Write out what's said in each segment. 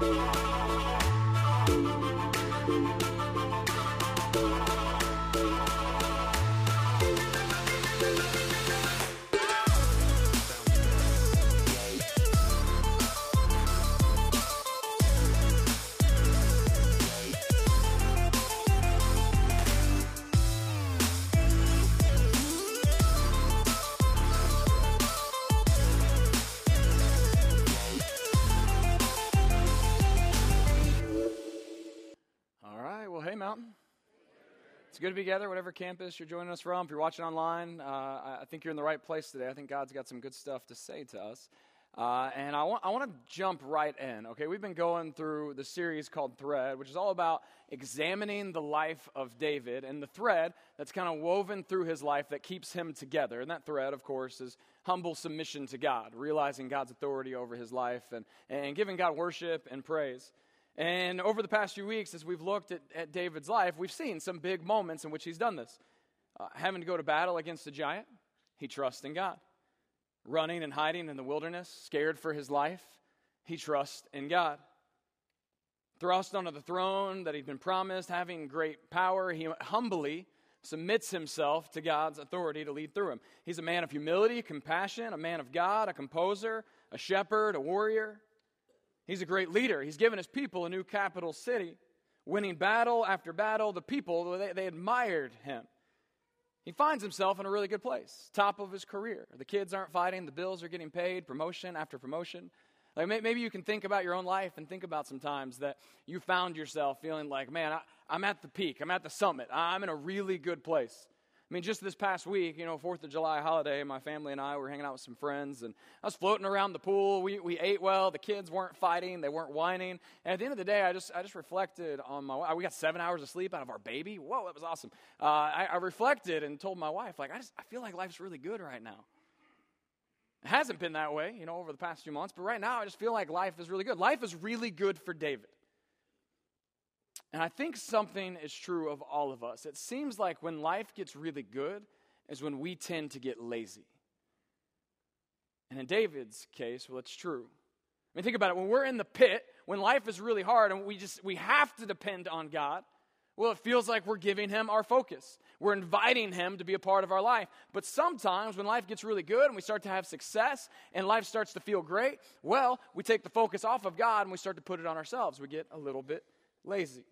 Thank. Good to be together, whatever campus you're joining us from. If you're watching online, uh, I think you're in the right place today. I think God's got some good stuff to say to us. Uh, and I want, I want to jump right in, okay? We've been going through the series called Thread, which is all about examining the life of David and the thread that's kind of woven through his life that keeps him together. And that thread, of course, is humble submission to God, realizing God's authority over his life and, and giving God worship and praise. And over the past few weeks, as we've looked at, at David's life, we've seen some big moments in which he's done this. Uh, having to go to battle against a giant, he trusts in God. Running and hiding in the wilderness, scared for his life, he trusts in God. Thrust onto the throne that he'd been promised, having great power, he humbly submits himself to God's authority to lead through him. He's a man of humility, compassion, a man of God, a composer, a shepherd, a warrior. He's a great leader. He's given his people a new capital city, winning battle after battle. The people, they, they admired him. He finds himself in a really good place, top of his career. The kids aren't fighting, the bills are getting paid, promotion after promotion. Like maybe you can think about your own life and think about some times that you found yourself feeling like, man, I, I'm at the peak, I'm at the summit, I'm in a really good place. I mean, just this past week, you know, Fourth of July holiday, my family and I were hanging out with some friends, and I was floating around the pool. We, we ate well. The kids weren't fighting. They weren't whining. And at the end of the day, I just I just reflected on my. We got seven hours of sleep out of our baby. Whoa, that was awesome. Uh, I, I reflected and told my wife, like, I just I feel like life's really good right now. It hasn't been that way, you know, over the past few months, but right now I just feel like life is really good. Life is really good for David. And I think something is true of all of us. It seems like when life gets really good is when we tend to get lazy. And in David's case, well, it's true. I mean, think about it. When we're in the pit, when life is really hard and we just we have to depend on God, well, it feels like we're giving him our focus. We're inviting him to be a part of our life. But sometimes when life gets really good and we start to have success and life starts to feel great, well, we take the focus off of God and we start to put it on ourselves. We get a little bit lazy.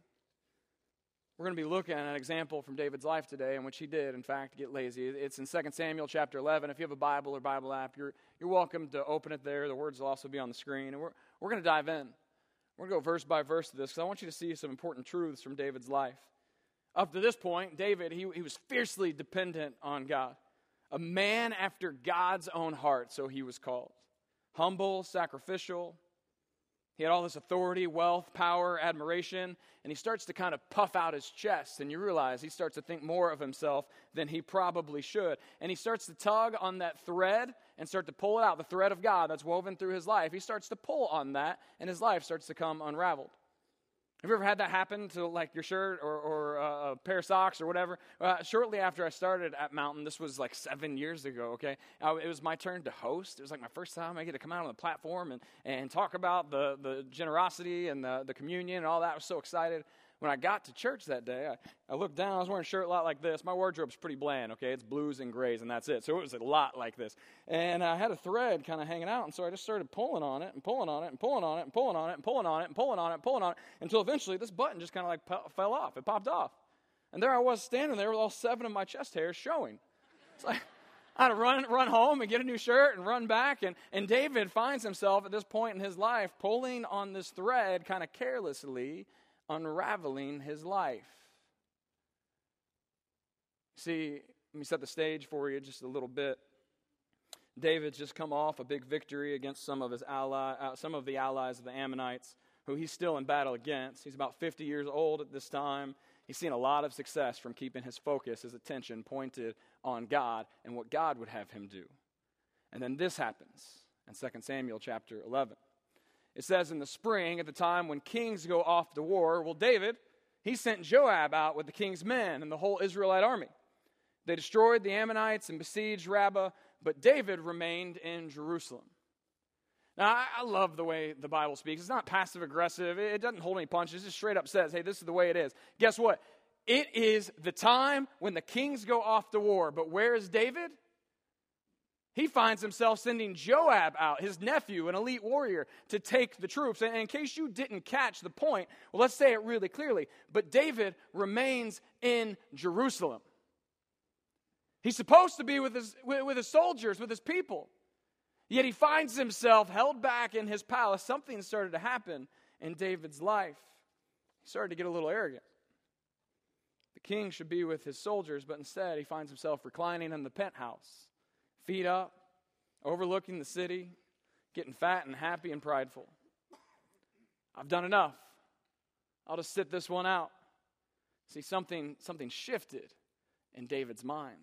We're going to be looking at an example from David's life today in which he did, in fact, get lazy. It's in 2 Samuel chapter 11. If you have a Bible or Bible app, you're, you're welcome to open it there. The words will also be on the screen. And we're, we're going to dive in. We're going to go verse by verse to this because I want you to see some important truths from David's life. Up to this point, David, he, he was fiercely dependent on God. A man after God's own heart, so he was called. Humble, sacrificial, he had all this authority, wealth, power, admiration, and he starts to kind of puff out his chest, and you realize he starts to think more of himself than he probably should. And he starts to tug on that thread and start to pull it out, the thread of God that's woven through his life. He starts to pull on that, and his life starts to come unraveled. Have you ever had that happen to like your shirt or, or uh, a pair of socks or whatever? Uh, shortly after I started at Mountain, this was like seven years ago, okay? Uh, it was my turn to host. It was like my first time I get to come out on the platform and, and talk about the, the generosity and the, the communion and all that. I was so excited when I got to church that day, I, I looked down. I was wearing a shirt a lot like this. My wardrobe's pretty bland, okay? It's blues and grays, and that's it. So it was a lot like this. And I had a thread kind of hanging out, and so I just started pulling on it and pulling on it and pulling on it and pulling on it and pulling on it and pulling on it and pulling on it until eventually this button just kind of like fell off. It popped off. And there I was standing there with all seven of my chest hairs showing. It's like. I had to run, run home and get a new shirt and run back. And, and David finds himself at this point in his life pulling on this thread kind of carelessly unraveling his life. See, let me set the stage for you just a little bit. David's just come off a big victory against some of his ally, uh, some of the allies of the Ammonites, who he's still in battle against. He's about 50 years old at this time. He's seen a lot of success from keeping his focus, his attention pointed on God and what God would have him do. And then this happens in 2 Samuel chapter 11. It says in the spring, at the time when kings go off to war, well, David, he sent Joab out with the king's men and the whole Israelite army. They destroyed the Ammonites and besieged Rabbah, but David remained in Jerusalem. Now, I, love the way the Bible speaks. It's not passive aggressive, it doesn't hold any punches. It just straight up says, hey, this is the way it is. Guess what? It is the time when the kings go off to war. But where is David? He finds himself sending Joab out, his nephew, an elite warrior, to take the troops. And in case you didn't catch the point, well, let's say it really clearly. But David remains in Jerusalem. He's supposed to be with his, with his soldiers, with his people. Yet he finds himself held back in his palace. Something started to happen in David's life. He started to get a little arrogant. The king should be with his soldiers, but instead he finds himself reclining in the penthouse, feet up, overlooking the city, getting fat and happy and prideful. I've done enough. I'll just sit this one out. See, something, something shifted in David's mind.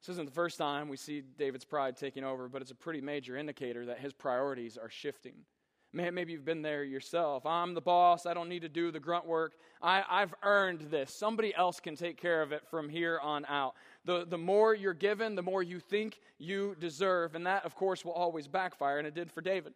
This isn't the first time we see David's pride taking over, but it's a pretty major indicator that his priorities are shifting. Maybe you've been there yourself. I'm the boss. I don't need to do the grunt work. I, have earned this. Somebody else can take care of it from here on out. The, the more you're given, the more you think you deserve. And that, of course, will always backfire, and it did for David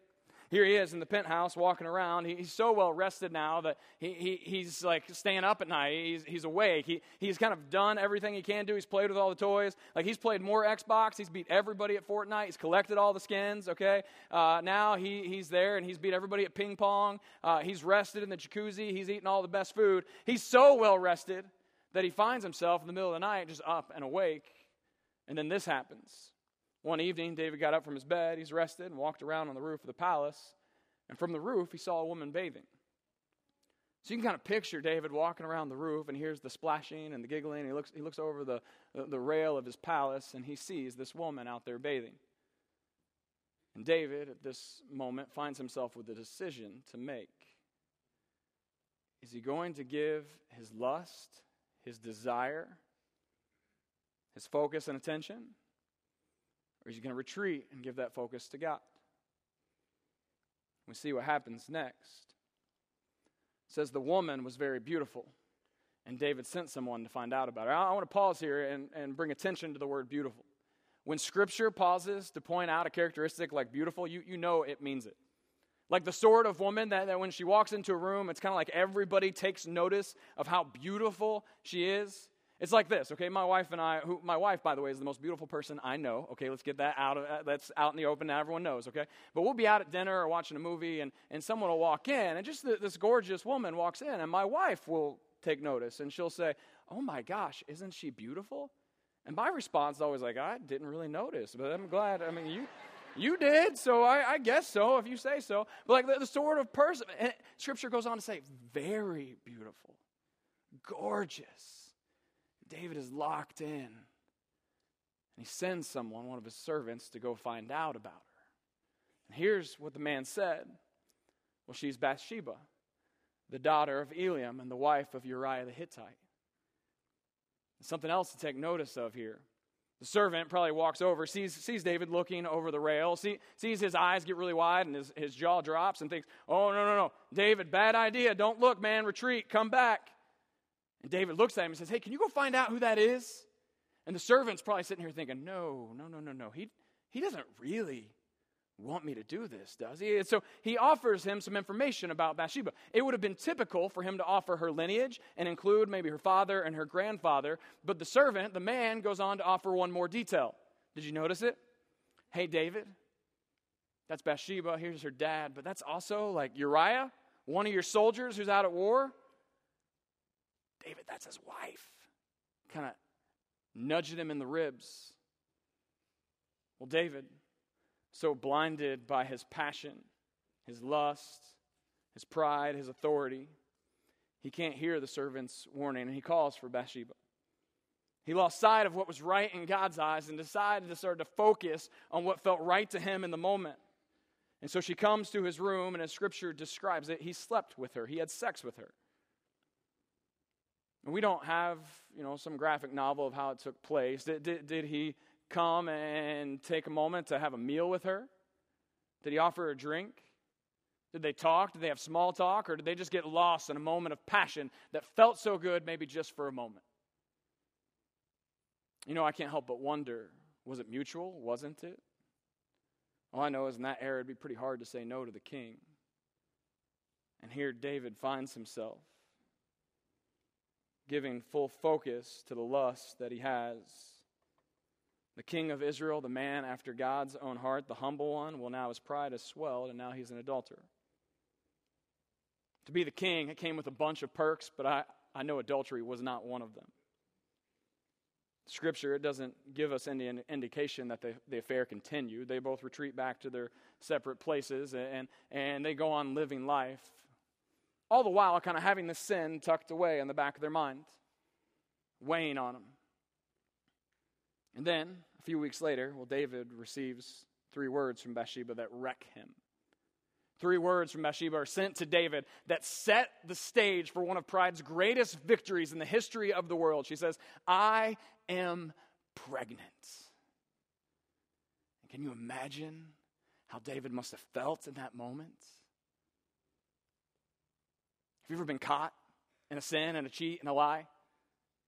here he is in the penthouse walking around. He, he's so well rested now that he, he, he's like staying up at night. He's, he's awake. He, he's kind of done everything he can do. He's played with all the toys. Like he's played more Xbox. He's beat everybody at Fortnite. He's collected all the skins, okay? Uh, now he, he's there and he's beat everybody at ping pong. Uh, he's rested in the jacuzzi. He's eaten all the best food. He's so well rested that he finds himself in the middle of the night just up and awake. And then this happens. One evening, David got up from his bed. He's rested and walked around on the roof of the palace. And from the roof, he saw a woman bathing. So you can kind of picture David walking around the roof and hears the splashing and the giggling. He looks, he looks over the, the, the rail of his palace and he sees this woman out there bathing. And David, at this moment, finds himself with a decision to make. Is he going to give his lust, his desire, his focus and attention? Or is he going to retreat and give that focus to God? We see what happens next. It says the woman was very beautiful, and David sent someone to find out about her. I, want to pause here and, and bring attention to the word beautiful. When Scripture pauses to point out a characteristic like beautiful, you, you know it means it. Like the sort of woman that, that when she walks into a room, it's kind of like everybody takes notice of how beautiful she is. It's like this, okay? My wife and I, who, my wife, by the way, is the most beautiful person I know. Okay, let's get that out of uh, that's out in the open. Now everyone knows, okay? But we'll be out at dinner or watching a movie, and, and someone will walk in, and just the, this gorgeous woman walks in, and my wife will take notice, and she'll say, "Oh my gosh, isn't she beautiful?" And my response is always like, "I didn't really notice, but I'm glad. I mean, you." You did, so I, I, guess so, if you say so. But like the, the sort of person, Scripture goes on to say, very beautiful, gorgeous David is locked in. And he sends someone, one of his servants, to go find out about her. And here's what the man said Well, she's Bathsheba, the daughter of Eliam and the wife of Uriah the Hittite. something else to take notice of here. The servant probably walks over, sees, sees David looking over the rail, see, sees his eyes get really wide and his, his jaw drops and thinks, Oh, no, no, no. David, bad idea. Don't look, man. Retreat. Come back. And David looks at him and says, Hey, can you go find out who that is? And the servant's probably sitting here thinking, No, no, no, no, no. He, he doesn't really want me to do this, does he? And so he offers him some information about Bathsheba. It would have been typical for him to offer her lineage and include maybe her father and her grandfather, but the servant, the man, goes on to offer one more detail. Did you notice it? Hey, David, that's Bathsheba. Here's her dad, but that's also like Uriah, one of your soldiers who's out at war. David, that's his wife. Kind of nudging him in the ribs. Well, David, so blinded by his passion, his lust, his pride, his authority, he can't hear the servant's warning and he calls for Bathsheba. He lost sight of what was right in God's eyes and decided to start to focus on what felt right to him in the moment. And so she comes to his room, and as scripture describes it, he slept with her, he had sex with her. We don't have, you know, some graphic novel of how it took place. Did, did, did, he come and take a moment to have a meal with her? Did he offer her a drink? Did they talk? Did they have small talk? Or did they just get lost in a moment of passion that felt so good, maybe just for a moment? You know, I can't help but wonder was it mutual? Wasn't it? All I know is in that era, it'd be pretty hard to say no to the king. And here David finds himself giving full focus to the lust that he has. The king of Israel, the man after God's own heart, the humble one, well, now his pride has swelled, and now he's an adulterer. To be the king, it came with a bunch of perks, but I, I know adultery was not one of them. Scripture, it doesn't give us any indication that the, the affair continued. They both retreat back to their separate places and, and they go on living life, all the while kind of having the sin tucked away in the back of their mind, weighing on them. And then, a few weeks later, well, David receives three words from Bathsheba that wreck him. Three words from Bathsheba are sent to David that set the stage for one of pride's greatest victories in the history of the world. She says, I am pregnant. Can you imagine how David must have felt in that moment? You ever been caught in a sin and a cheat and a lie?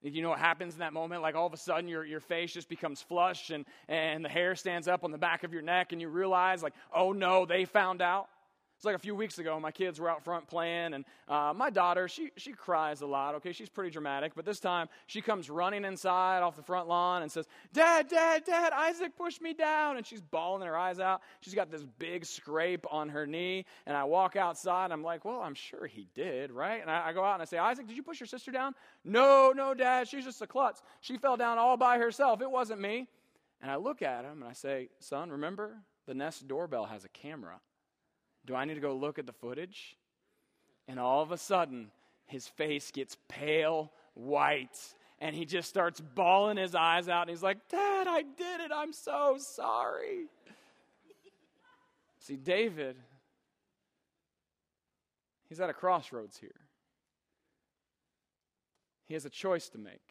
You know what happens in that moment? Like all of a sudden your, your face just becomes flush and, and the hair stands up on the back of your neck and you realize, like, oh no, they found out. It's like a few weeks ago, my kids were out front playing, and uh, my daughter, she, she cries a lot, okay? She's pretty dramatic, but this time she comes running inside off the front lawn and says, Dad, Dad, Dad, Isaac pushed me down. And she's bawling her eyes out. She's got this big scrape on her knee, and I walk outside, and I'm like, Well, I'm sure he did, right? And I, I go out and I say, Isaac, did you push your sister down? No, no, Dad, she's just a klutz. She fell down all by herself. It wasn't me. And I look at him and I say, Son, remember, the Nest doorbell has a camera. Do I need to go look at the footage? And all of a sudden, his face gets pale white and he just starts bawling his eyes out and he's like, Dad, I did it. I'm so sorry. See, David, he's at a crossroads here. He has a choice to make.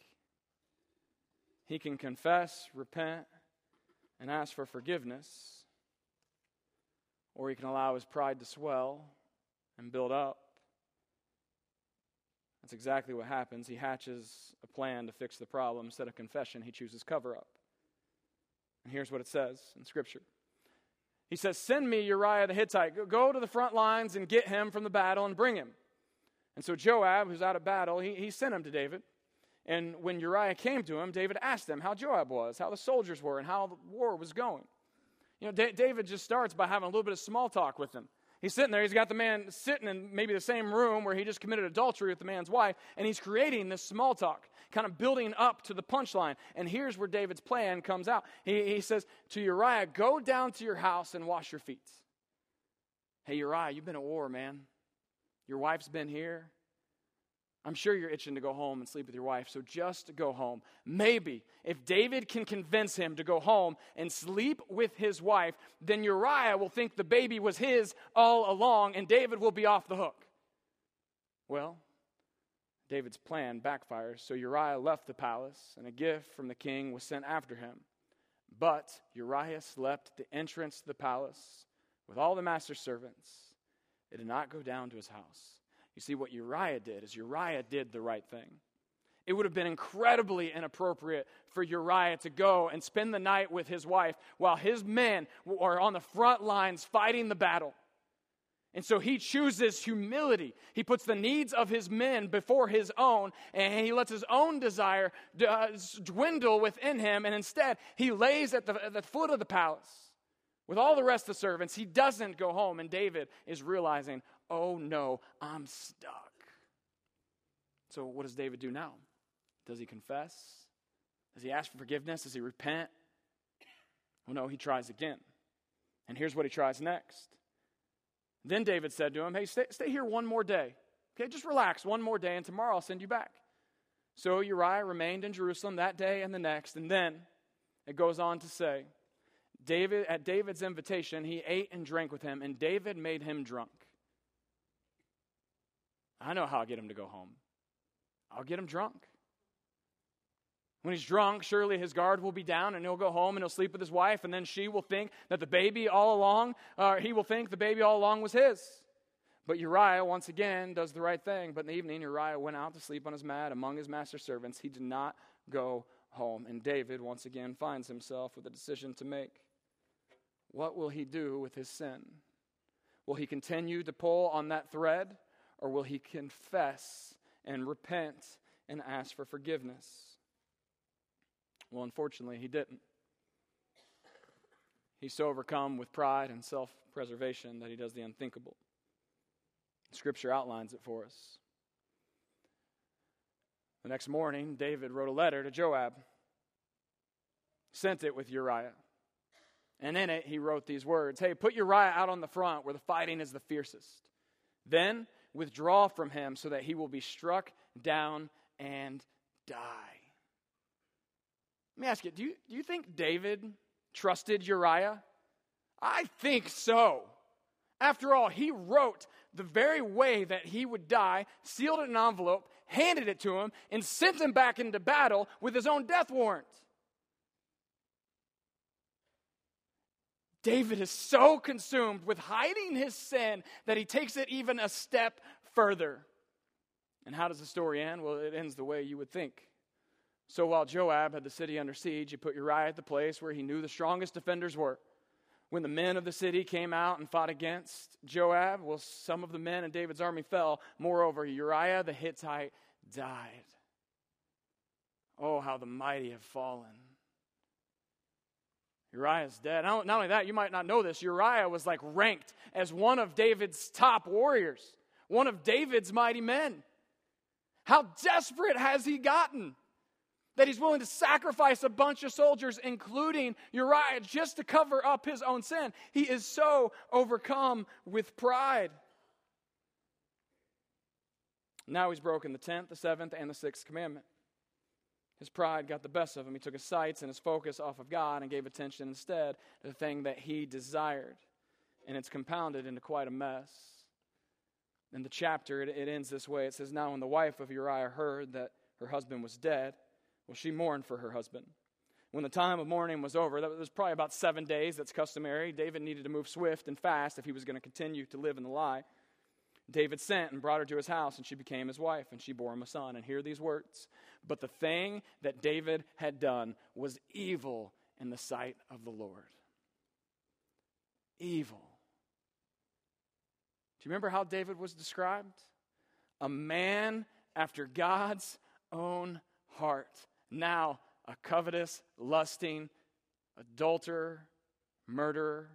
He can confess, repent, and ask for forgiveness or he can allow his pride to swell and build up. That's exactly what happens. He hatches a plan to fix the problem. Instead of confession, he chooses cover up. And here's what it says in Scripture He says, Send me Uriah the Hittite. Go to the front lines and get him from the battle and bring him. And so Joab, who's out of battle, he, he sent him to David. And when Uriah came to him, David asked him how Joab was, how the soldiers were, and how the war was going. You know, D- David just starts by having a little bit of small talk with him. He's sitting there, he's got the man sitting in maybe the same room where he just committed adultery with the man's wife, and he's creating this small talk, kind of building up to the punchline. And here's where David's plan comes out. He, he says to Uriah, Go down to your house and wash your feet. Hey, Uriah, you've been at war, man. Your wife's been here. I'm sure you're itching to go home and sleep with your wife, so just go home. Maybe if David can convince him to go home and sleep with his wife, then Uriah will think the baby was his all along and David will be off the hook. Well, David's plan backfires, so Uriah left the palace, and a gift from the king was sent after him. But Uriah slept at the entrance to the palace with all the master's servants. It did not go down to his house. You see, what Uriah did is Uriah did the right thing. It would have been incredibly inappropriate for Uriah to go and spend the night with his wife while his men are on the front lines fighting the battle. And so he chooses humility. He puts the needs of his men before his own, and he lets his own desire uh, dwindle within him, and instead he lays at the, at the foot of the palace with all the rest of the servants. He doesn't go home, and David is realizing, oh no, I'm stuck. So, what does David do now? Does he confess? Does he ask for forgiveness? Does he repent? Well, no, he tries again. And here's what he tries next. Then David said to him, Hey, stay, stay here one more day. Okay, just relax one more day, and tomorrow I'll send you back. So Uriah remained in Jerusalem that day and the next. And then it goes on to say, David, at David's invitation, he ate and drank with him, and David made him drunk. I know how I'll get him to go home. I'll get him drunk. When he's drunk, surely his guard will be down and he'll go home and he'll sleep with his wife, and then she will think that the baby all along, uh, he will think the baby all along was his. But Uriah, once again, does the right thing. But in the evening, Uriah went out to sleep on his mat among his master's servants. He did not go home. And David, once again, finds himself with a decision to make. what will he do with his sin? Will he continue to pull on that thread, or will he confess and repent and ask for forgiveness? Well, unfortunately, he didn't. He's so overcome with pride and self preservation that he does the unthinkable. Scripture outlines it for us. The next morning, David wrote a letter to Joab, sent it with Uriah. And in it, he wrote these words Hey, put Uriah out on the front where the fighting is the fiercest. Then withdraw from him so that he will be struck down and die. Let me ask you do you, do you think David trusted Uriah? I think so. After all, he wrote the very way that he would die, sealed it in an envelope, handed it to him, and sent him back into battle with his own death warrant. David is so consumed with hiding his sin that he takes it even a step further. And how does the story end? Well, it ends the way you would think. So while Joab had the city under siege, he put Uriah at the place where he knew the strongest defenders were. When the men of the city came out and fought against Joab, well, some of the men in David's army fell. Moreover, Uriah the Hittite died. Oh, how the mighty have fallen. Uriah's dead. Not only that, you might not know this. Uriah was like ranked as one of David's top warriors, one of David's mighty men. How desperate has he gotten that he's willing to sacrifice a bunch of soldiers, including Uriah, just to cover up his own sin? He is so overcome with pride. Now he's broken the 10th, the 7th, and the 6th commandment. His pride got the best of him. He took his sights and his focus off of God and gave attention instead to the thing that he desired. And it's compounded into quite a mess. In the chapter, it, it ends this way it says, Now, when the wife of Uriah heard that her husband was dead, well, she mourned for her husband. When the time of mourning was over, that was probably about seven days, that's customary. David needed to move swift and fast if he was going to continue to live in the lie. David sent and brought her to his house, and she became his wife, and she bore him a son. And hear these words But the thing that David had done was evil in the sight of the Lord. Evil. Do you remember how David was described? A man after God's own heart. Now, a covetous, lusting, adulterer, murderer,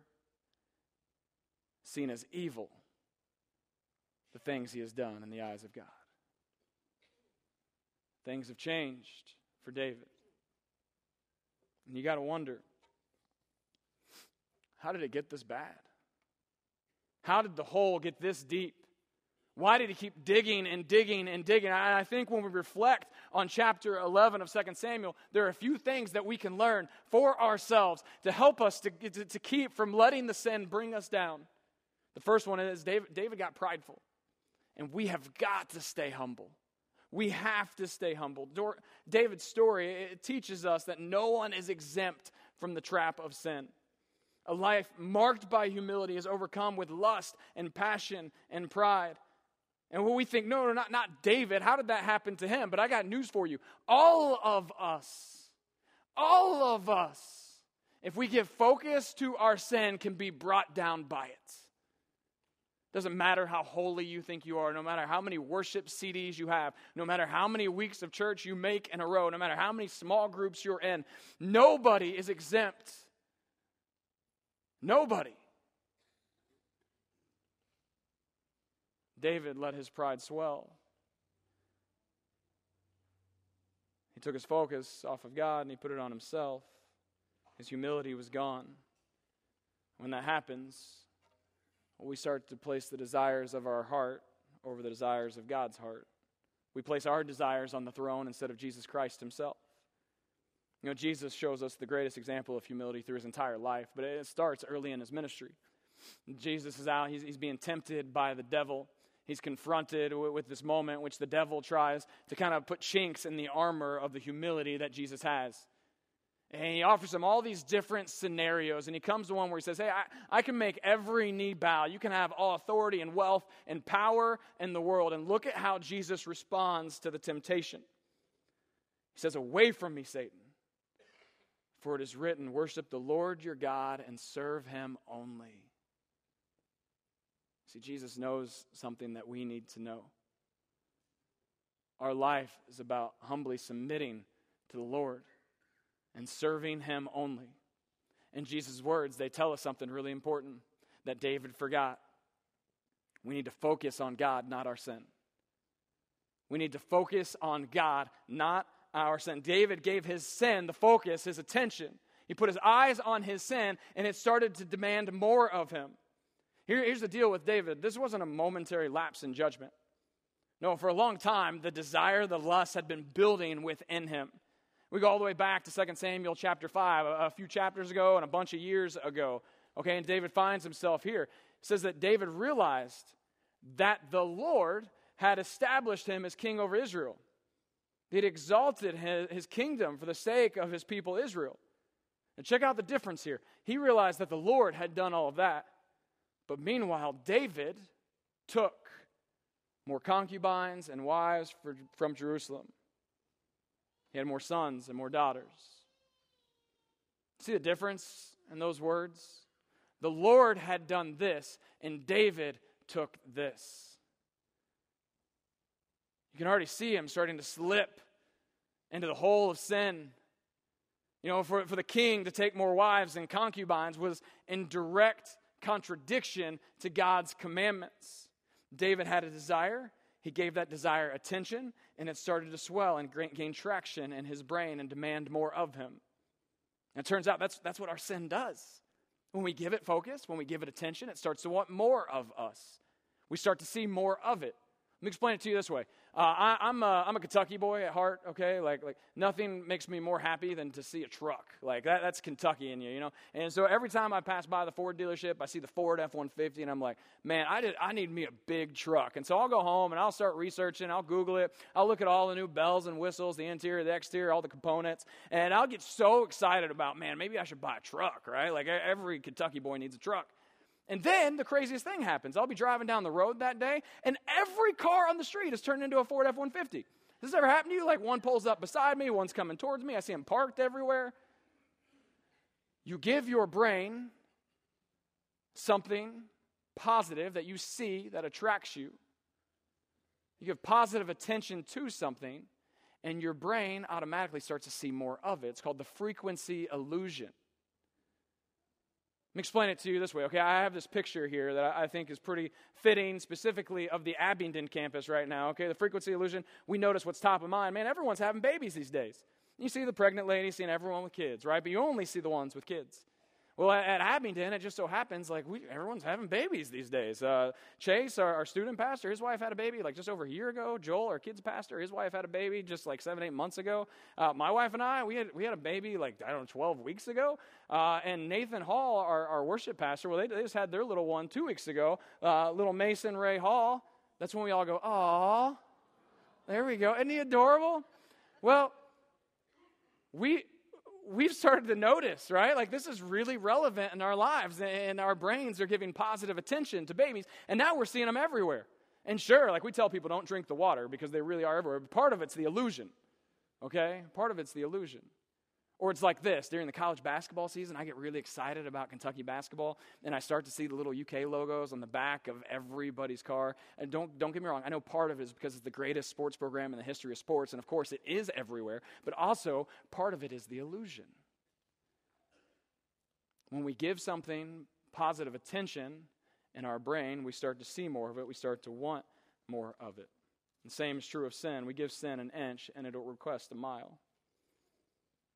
seen as evil the things he has done in the eyes of God. Things have changed for David. And you got to wonder how did it get this bad? How did the hole get this deep? Why did he keep digging and digging and digging? And I think when we reflect on chapter 11 of 2 Samuel, there are a few things that we can learn for ourselves to help us to, to, to keep from letting the sin bring us down. The first one is David, David got prideful. And we have got to stay humble. We have to stay humble. David's story it teaches us that no one is exempt from the trap of sin. A life marked by humility is overcome with lust and passion and pride. And when we think, no, no, not, not David, how did that happen to him? But I got news for you. All of us, all of us, if we give focus to our sin, can be brought down by it. Doesn't matter how holy you think you are, no matter how many worship CDs you have, no matter how many weeks of church you make in a row, no matter how many small groups you're in, nobody is exempt. Nobody. David let his pride swell. He took his focus off of God and he put it on himself. His humility was gone. When that happens, we start to place the desires of our heart over the desires of God's heart. We place our desires on the throne instead of Jesus Christ himself. You know, Jesus shows us the greatest example of humility through his entire life, but it starts early in his ministry. Jesus is out, he's, he's being tempted by the devil. He's confronted with, with this moment which the devil tries to kind of put chinks in the armor of the humility that Jesus has. And he offers them all these different scenarios. And he comes to one where he says, Hey, I, I can make every knee bow. You can have all authority and wealth and power in the world. And look at how Jesus responds to the temptation. He says, Away from me, Satan. For it is written, Worship the Lord your God and serve him only. See, Jesus knows something that we need to know. Our life is about humbly submitting to the Lord and serving him only. In Jesus' words, they tell us something really important that David forgot. We need to focus on God, not our sin. We need to focus on God, not our sin. David gave his sin the focus, his attention. He put his eyes on his sin, and it started to demand more of him. Here, here's the deal with David this wasn't a momentary lapse in judgment. No, for a long time, the desire, the lust had been building within him. We go all the way back to 2 Samuel chapter 5, a, few chapters ago and a bunch of years ago. Okay, and David finds himself here. It says that David realized that the Lord had established him as king over Israel. He'd exalted his, his kingdom for the sake of his people Israel. And check out the difference here. He realized that the Lord had done all of that. But meanwhile, David took more concubines and wives for, from Jerusalem. He had more sons and more daughters. See the difference in those words? The Lord had done this, and David took this. You can already see him starting to slip into the hole of sin. You know, for, for the king to take more wives and concubines was in direct contradiction to God's commandments. David had a desire, he gave that desire attention, and it started to swell and gain traction in his brain and demand more of him. And it turns out that's, that's what our sin does. When we give it focus, when we give it attention, it starts to want more of us. We start to see more of it. Let me explain it to you this way. Uh, I, am a, I'm a Kentucky boy at heart, okay? Like, like nothing makes me more happy than to see a truck. Like, that, that's Kentucky in you, you know? And so every time I pass by the Ford dealership, I see the Ford F 150, and I'm like, man, I, did, I need me a big truck. And so I'll go home and I'll start researching, I'll Google it, I'll look at all the new bells and whistles, the interior, the exterior, all the components, and I'll get so excited about, man, maybe I should buy a truck, right? Like, every Kentucky boy needs a truck. And then the craziest thing happens. I'll be driving down the road that day, and every car on the street is turned into a Ford F 150. Does this ever happen to you? Like one pulls up beside me, one's coming towards me. I see them parked everywhere. You give your brain something positive that you see that attracts you. You give positive attention to something, and your brain automatically starts to see more of it. It's called the frequency illusion me explain it to you this way, okay? I have this picture here that I think is pretty fitting, specifically of the Abingdon campus right now, okay? The frequency illusion, we notice what's top of mind. Man, everyone's having babies these days. You see the pregnant lady seeing everyone with kids, right? But you only see the ones with kids. Well, at, Abingdon, it just so happens like we, everyone's having babies these days. Uh, Chase, our, our, student pastor, his wife had a baby like just over a year ago. Joel, our kids pastor, his wife had a baby just like seven, eight months ago. Uh, my wife and I, we had we had a baby like I don't know, twelve weeks ago. Uh, and Nathan Hall, our, our worship pastor, well, they, they just had their little one two weeks ago. Uh, little Mason Ray Hall. That's when we all go, "Aw, there we go." Isn't he adorable? Well, we we've started to notice, right? Like this is really relevant in our lives, and our brains are giving positive attention to babies, and now we're seeing them everywhere. And sure, like we tell people don't drink the water because they really are everywhere, but part of it's the illusion, okay? Part of it's the illusion. Or it's like this during the college basketball season, I get really excited about Kentucky basketball, and I start to see the little UK logos on the back of everybody's car. And don't, don't get me wrong, I know part of it is because it's the greatest sports program in the history of sports, and of course it is everywhere, but also part of it is the illusion. When we give something positive attention in our brain, we start to see more of it, we start to want more of it. The same is true of sin. We give sin an inch, and it'll request a mile.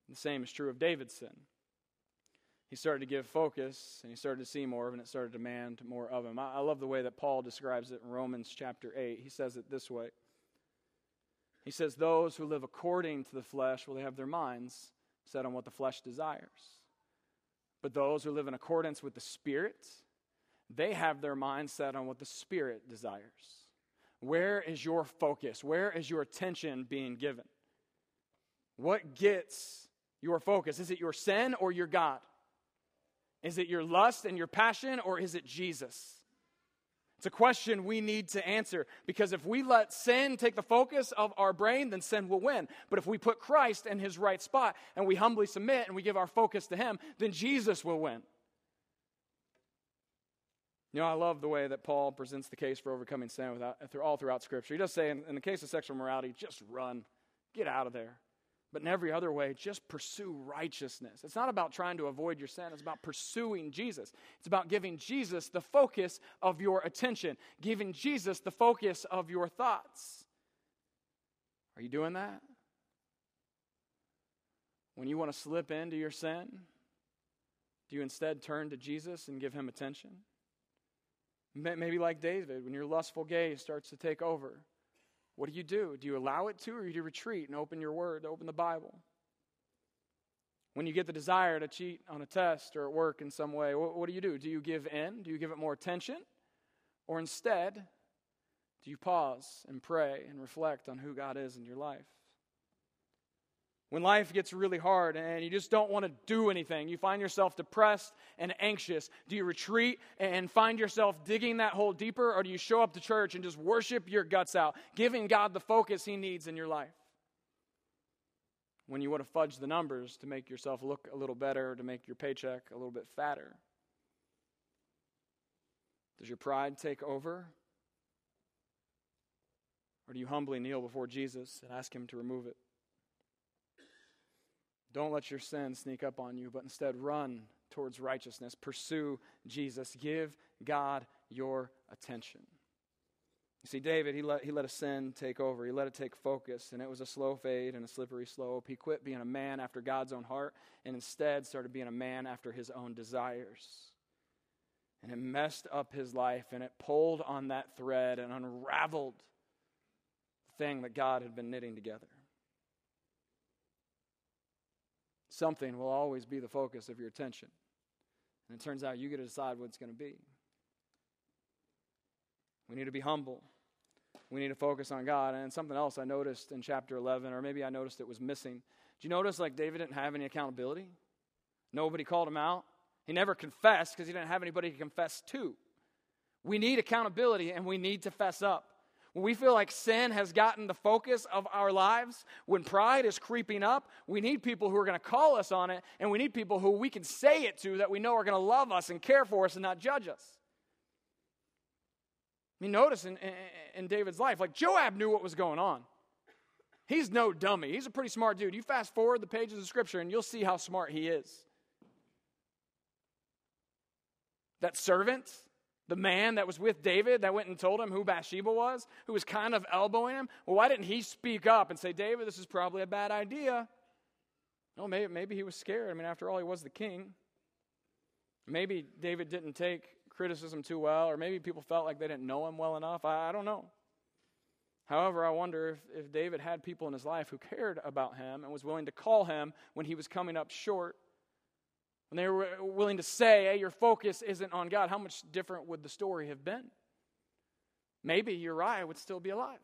The same is true of David's sin. He started to give focus and he started to see more of it and it started to demand more of him. I, I love the way that Paul describes it in Romans chapter 8. He says it this way He says, Those who live according to the flesh will have their minds set on what the flesh desires. But those who live in accordance with the Spirit, they have their minds set on what the Spirit desires. Where is your focus? Where is your attention being given? What gets your focus? Is it your sin or your God? Is it your lust and your passion or is it Jesus? It's a question we need to answer because if we let sin take the focus of our brain, then sin will win. But if we put Christ in his right spot and we humbly submit and we give our focus to him, then Jesus will win. You know, I love the way that Paul presents the case for overcoming sin without, all throughout Scripture. He does say, in, in the case of sexual morality, just run, get out of there. But in every other way, just pursue righteousness. It's not about trying to avoid your sin, it's about pursuing Jesus. It's about giving Jesus the focus of your attention, giving Jesus the focus of your thoughts. Are you doing that? When you want to slip into your sin, do you instead turn to Jesus and give him attention? Maybe like David, when your lustful gaze starts to take over, what do you do? Do you allow it to, or do you retreat and open your word, open the Bible? When you get the desire to cheat on a test or at work in some way, what, what do you do? Do you give in? Do you give it more attention? Or instead, do you pause and pray and reflect on who God is in your life? When life gets really hard and you just don't want to do anything, you find yourself depressed and anxious, do you retreat and find yourself digging that hole deeper, or do you show up to church and just worship your guts out, giving God the focus He needs in your life? When you want to fudge the numbers to make yourself look a little better, to make your paycheck a little bit fatter, does your pride take over? Or do you humbly kneel before Jesus and ask Him to remove it? Don't let your sin sneak up on you, but instead run towards righteousness. Pursue Jesus. Give God your attention. You see, David, he let, he let a sin take over. He let it take focus, and it was a slow fade and a slippery slope. He quit being a man after God's own heart and instead started being a man after his own desires. And it messed up his life, and it pulled on that thread and unraveled the thing that God had been knitting together. Something will always be the focus of your attention. And it turns out you get to decide what it's going to be. We need to be humble. We need to focus on God. And something else I noticed in chapter 11, or maybe I noticed it was missing. Did you notice like David didn't have any accountability? Nobody called him out. He never confessed because he didn't have anybody to confess to. We need accountability and we need to fess up. When we feel like sin has gotten the focus of our lives, when pride is creeping up, we need people who are going to call us on it, and we need people who we can say it to that we know are going to love us and care for us and not judge us. I mean, notice in, in, in David's life, like Joab knew what was going on. He's no dummy. He's a pretty smart dude. You fast forward the pages of Scripture, and you'll see how smart he is. That servant the man that was with David that went and told him who Bathsheba was, who was kind of elbowing him, well, why didn't he speak up and say, David, this is probably a bad idea? No, maybe, maybe he was scared. I mean, after all, he was the king. Maybe David didn't take criticism too well, or maybe people felt like they didn't know him well enough. I, I don't know. However, I wonder if, if David had people in his life who cared about him and was willing to call him when he was coming up short when they were willing to say, hey, your focus isn't on God, how much different would the story have been? Maybe Uriah would still be alive.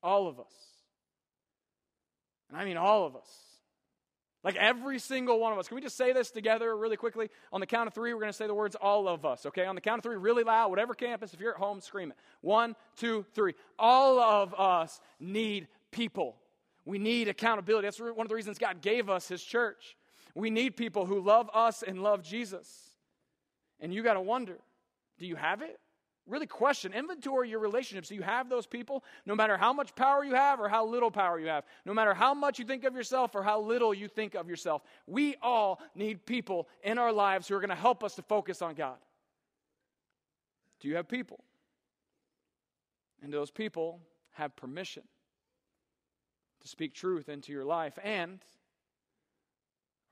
All of us. And I mean all of us. Like every single one of us. Can we just say this together really quickly? On the count of three, we're going to say the words all of us, okay? On the count of three, really loud, whatever campus, if you're at home, scream it. One, two, three. All of us need people. We need accountability. That's one of the reasons God gave us His church. We need people who love us and love Jesus. And you got to wonder do you have it? Really question, inventory your relationships. Do you have those people? No matter how much power you have or how little power you have, no matter how much you think of yourself or how little you think of yourself, we all need people in our lives who are going to help us to focus on God. Do you have people? And those people have permission to speak truth into your life? And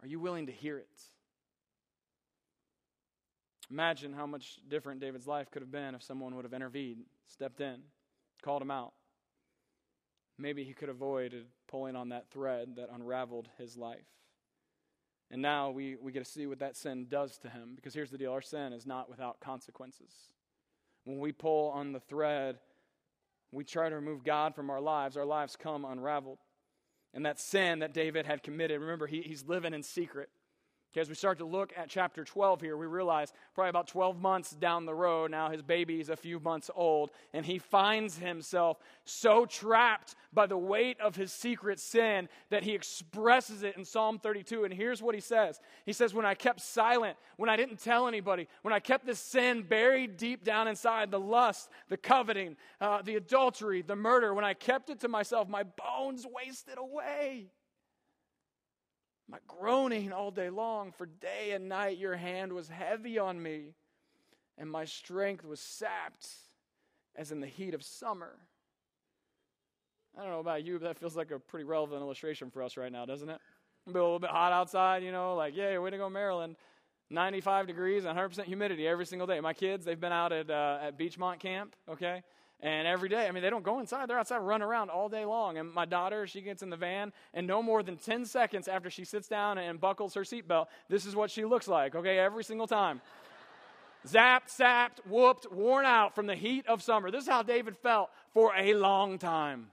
are you willing to hear it? Imagine how much different David's life could have been if someone would have intervened, stepped in, called him out. Maybe he could have avoided pulling on that thread that unraveled his life. And now we, we get to see what that sin does to him. Because here's the deal our sin is not without consequences. When we pull on the thread we try to remove God from our lives, our lives come unraveled. And that sin that David had committed, remember, he, he's living in secret. Okay, as we start to look at chapter 12 here, we realize probably about 12 months down the road, now his baby is a few months old, and he finds himself so trapped by the weight of his secret sin that he expresses it in Psalm 32. And here's what he says He says, When I kept silent, when I didn't tell anybody, when I kept this sin buried deep down inside the lust, the coveting, uh, the adultery, the murder, when I kept it to myself, my bones wasted away. My groaning all day long, for day and night your hand was heavy on me, and my strength was sapped as in the heat of summer. I don't know about you, but that feels like a pretty relevant illustration for us right now, doesn't it? Be a little bit hot outside, you know, like, yay, way to go, Maryland. 95 degrees and 100% humidity every single day. My kids, they've been out at, uh, at Beachmont Camp, okay? And every day, I mean, they don't go inside. They're outside running around all day long. And my daughter, she gets in the van, and no more than 10 seconds after she sits down and buckles her seatbelt, this is what she looks like, okay, every single time. Zapped, sapped, whooped, worn out from the heat of summer. This is how David felt for a long time.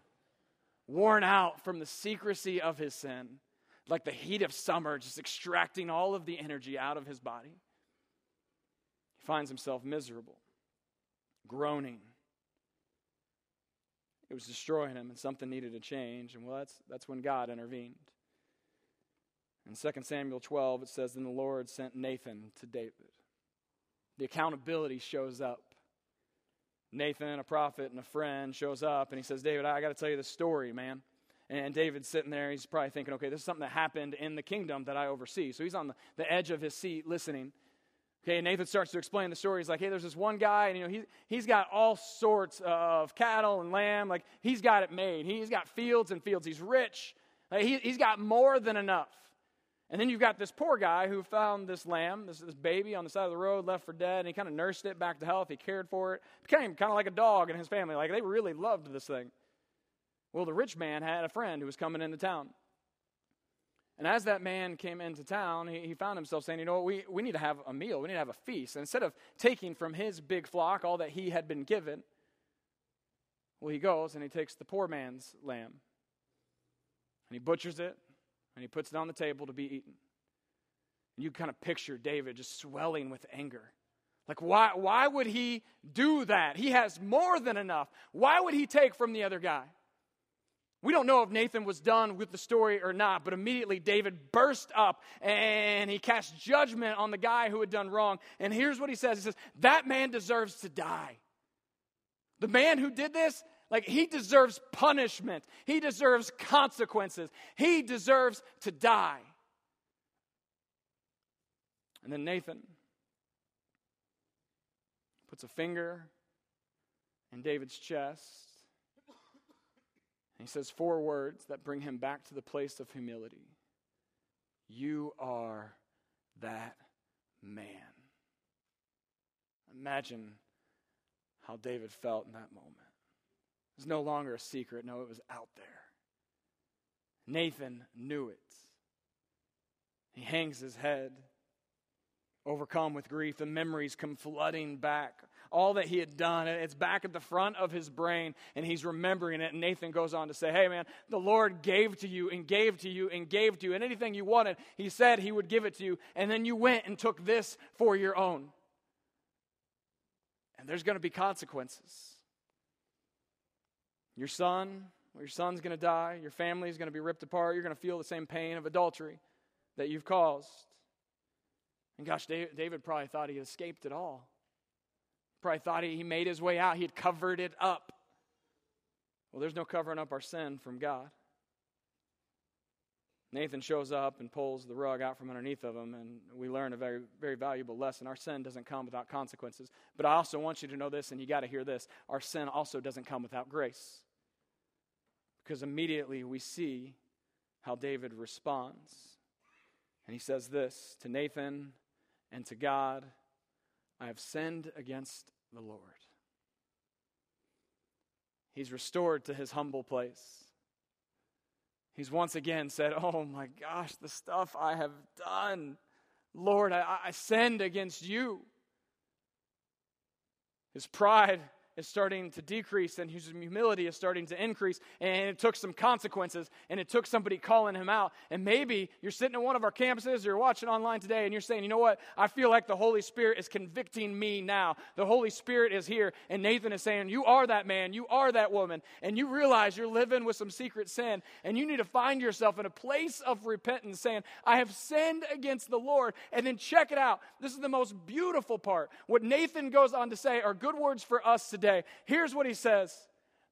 Worn out from the secrecy of his sin, like the heat of summer, just extracting all of the energy out of his body. He finds himself miserable, groaning it was destroying him, and something needed to change. And well, that's, that's when God intervened. In 2 Samuel 12, it says, Then the Lord sent Nathan to David. The accountability shows up. Nathan, a prophet and a friend, shows up and he says, David, I got to tell you the story, man. And David's sitting there. He's probably thinking, okay, this is something that happened in the kingdom that I oversee. So he's on the, the edge of his seat listening. Okay, Nathan starts to explain the story. He's like, hey, there's this one guy, and you know, he, he's got all sorts of cattle and lamb. Like, he's got it made. He's got fields and fields. He's rich. Like, he, he's got more than enough. And then you've got this poor guy who found this lamb, this, this baby on the side of the road, left for dead, and he kind of nursed it back to health. He cared for it. Became kind of like a dog in his family. Like, they really loved this thing. Well, the rich man had a friend who was coming into town. And as that man came into town, he, he, found himself saying, You know what, we, we need to have a meal. We need to have a feast. And instead of taking from his big flock all that he had been given, well, he goes and he takes the poor man's lamb and he butchers it and he puts it on the table to be eaten. And you kind of picture David just swelling with anger. Like, why, why would he do that? He has more than enough. Why would he take from the other guy? We don't know if Nathan was done with the story or not, but immediately David burst up and he cast judgment on the guy who had done wrong. And here's what he says He says, That man deserves to die. The man who did this, like, he deserves punishment, he deserves consequences, he deserves to die. And then Nathan puts a finger in David's chest he says four words that bring him back to the place of humility You are that man. Imagine how David felt in that moment. It was no longer a secret, no, it was out there. Nathan knew it. He hangs his head, overcome with grief. The memories come flooding back all that he had done. It's back at the front of his brain, and he's remembering it. And Nathan goes on to say, Hey, man, the Lord gave to you and gave to you and gave to you. And anything you wanted, he said he would give it to you. And then you went and took this for your own. And there's going to be consequences. Your son, your son's going to die. Your family is going to be ripped apart. You're going to feel the same pain of adultery that you've caused. And gosh, David probably thought he escaped it all. Probably thought he made his way out, he had covered it up. Well, there's no covering up our sin from God. Nathan shows up and pulls the rug out from underneath of him, and we learn a very, very valuable lesson. Our sin doesn't come without consequences. But I also want you to know this, and you got to hear this our sin also doesn't come without grace. Because immediately we see how David responds. And he says this to Nathan and to God I have sinned against the Lord. He's restored to his humble place. He's once again said, Oh my gosh, the stuff I have done. Lord, I, I sinned against you. His pride is starting to decrease and his humility is starting to increase. And it took some consequences and it took somebody calling him out. And maybe you're sitting at one of our campuses or you're watching online today and you're saying, you know what? I feel like the Holy Spirit is convicting me now. The Holy Spirit is here. And Nathan is saying, You are that man. You are that woman. And you realize you're living with some secret sin. And you need to find yourself in a place of repentance saying, I have sinned against the Lord. And then check it out. This is the most beautiful part. What Nathan goes on to say are good words for us today Here's what he says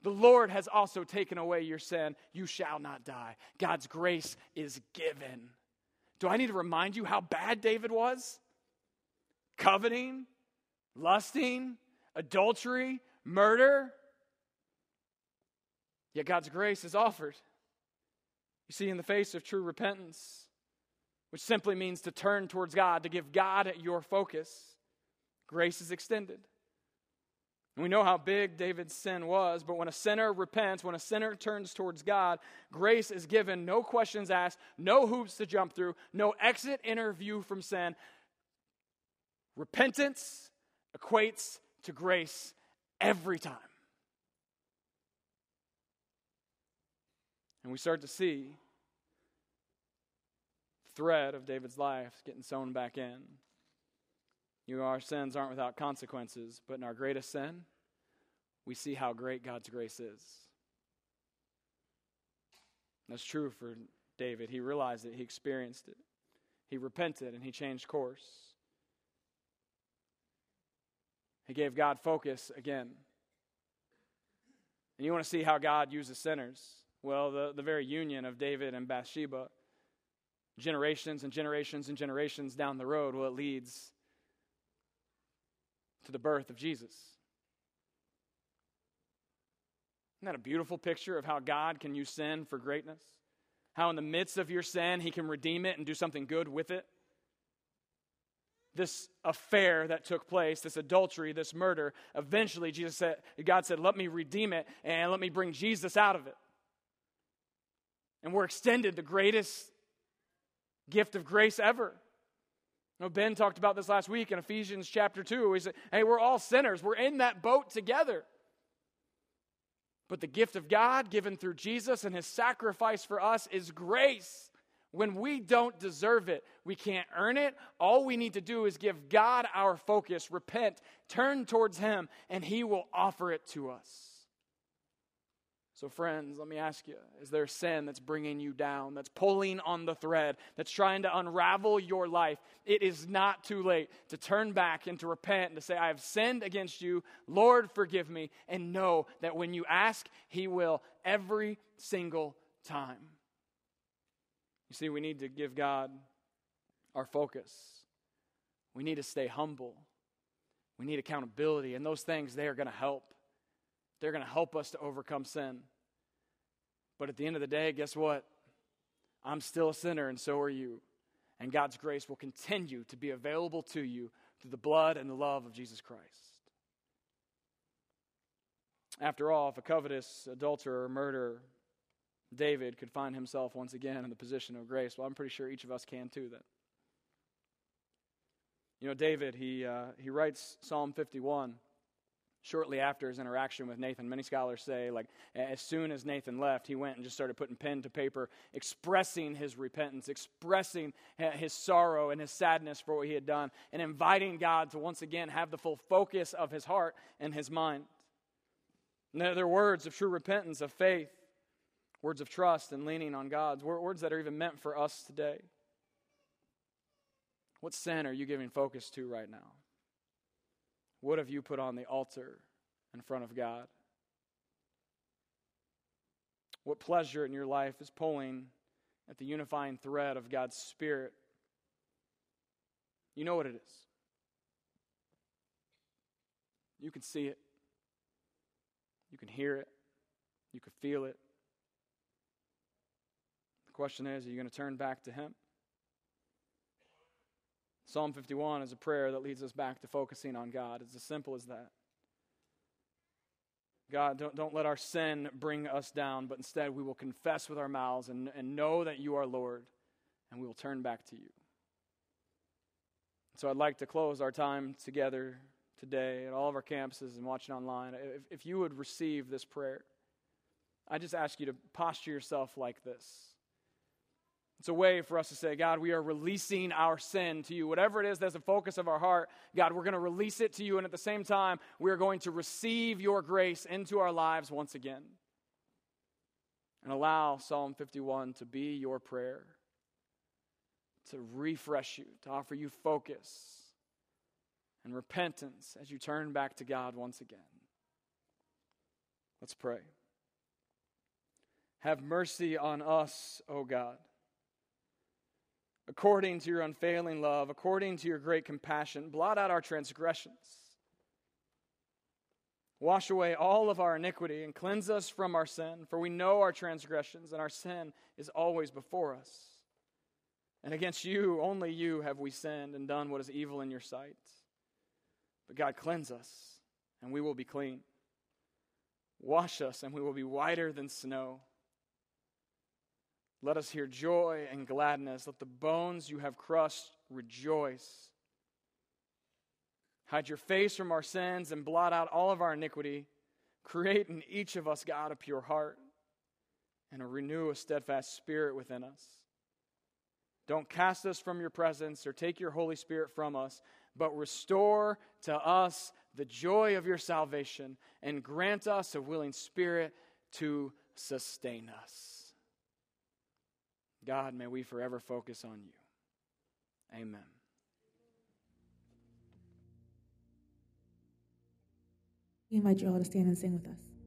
The Lord has also taken away your sin. You shall not die. God's grace is given. Do I need to remind you how bad David was? Coveting, lusting, adultery, murder. Yet God's grace is offered. You see, in the face of true repentance, which simply means to turn towards God, to give God your focus, grace is extended. We know how big David's sin was, but when a sinner repents, when a sinner turns towards God, grace is given, no questions asked, no hoops to jump through, no exit interview from sin. Repentance equates to grace every time. And we start to see thread of David's life getting sewn back in. You know, our sins aren't without consequences, but in our greatest sin, we see how great God's grace is. That's true for David. He realized it, he experienced it. He repented and he changed course. He gave God focus again. And you want to see how God uses sinners? Well, the, the very union of David and Bathsheba, generations and generations and generations down the road, well, it leads to the birth of Jesus. Isn't that a beautiful picture of how God can use sin for greatness? How, in the midst of your sin, He can redeem it and do something good with it? This affair that took place, this adultery, this murder, eventually Jesus said, God said, Let me redeem it and let me bring Jesus out of it. And we're extended the greatest gift of grace ever. You know, ben talked about this last week in Ephesians chapter 2. He said, Hey, we're all sinners. We're in that boat together. But the gift of God given through Jesus and his sacrifice for us is grace. When we don't deserve it, we can't earn it. All we need to do is give God our focus, repent, turn towards him, and he will offer it to us. So, friends, let me ask you is there sin that's bringing you down, that's pulling on the thread, that's trying to unravel your life? It is not too late to turn back and to repent and to say, I have sinned against you. Lord, forgive me. And know that when you ask, He will every single time. You see, we need to give God our focus, we need to stay humble, we need accountability, and those things, they are going to help. They're going to help us to overcome sin. But at the end of the day, guess what? I'm still a sinner, and so are you. And God's grace will continue to be available to you through the blood and the love of Jesus Christ. After all, if a covetous adulterer or murderer, David could find himself once again in the position of grace, well, I'm pretty sure each of us can too then. You know, David, he, uh, he writes Psalm 51 shortly after his interaction with Nathan. Many scholars say, like, as soon as Nathan left, he went and just started putting pen to paper, expressing his repentance, expressing his sorrow and his sadness for what he had done, and inviting God to once again have the full focus of his heart and his mind. And they're words of true repentance, of faith, words of trust and leaning on God's, words that are even meant for us today. What sin are you giving focus to right now? What have you put on the altar in front of God? What pleasure in your life is pulling at the unifying thread of God's Spirit? You know what it is. You can see it. You can hear it. You can feel it. The question is are you going to turn back to Him? Psalm 51 is a prayer that leads us back to focusing on God. It's as simple as that. God, don't, don't let our sin bring us down, but instead we will confess with our mouths and, and know that you are Lord, and we will turn back to you. So I'd like to close our time together today at all of our campuses and watching online, if, if you would receive this prayer, I just ask you to posture yourself like this. It's a way for us to say, God, we are releasing our sin to you. Whatever it is that's the focus of our heart, God, we're going to release it to you. And at the same time, we are going to receive your grace into our lives once again. And allow Psalm 51 to be your prayer, to refresh you, to offer you focus and repentance as you turn back to God once again. Let's pray. Have mercy on us, O God according to your unfailing love, according to your great compassion, blot out our transgressions. Wash away all of our iniquity and cleanse us from our sin, for we know our transgressions, and our sin is always before us. And against you, only you, have we sinned and done what is evil in your sight. But God, cleanse us, and we will be clean. Wash us, and we will be whiter than snow. Let us hear joy and gladness. Let the bones you have crushed rejoice. Hide your face from our sins and blot out all of our iniquity. Create in each of us, God, a pure heart and renew a steadfast spirit within us. Don't cast us from your presence or take your Holy Spirit from us, but restore to us the joy of your salvation and grant us a willing spirit to sustain us. God, may we forever focus on you. Amen. We invite you all to stand and sing with us.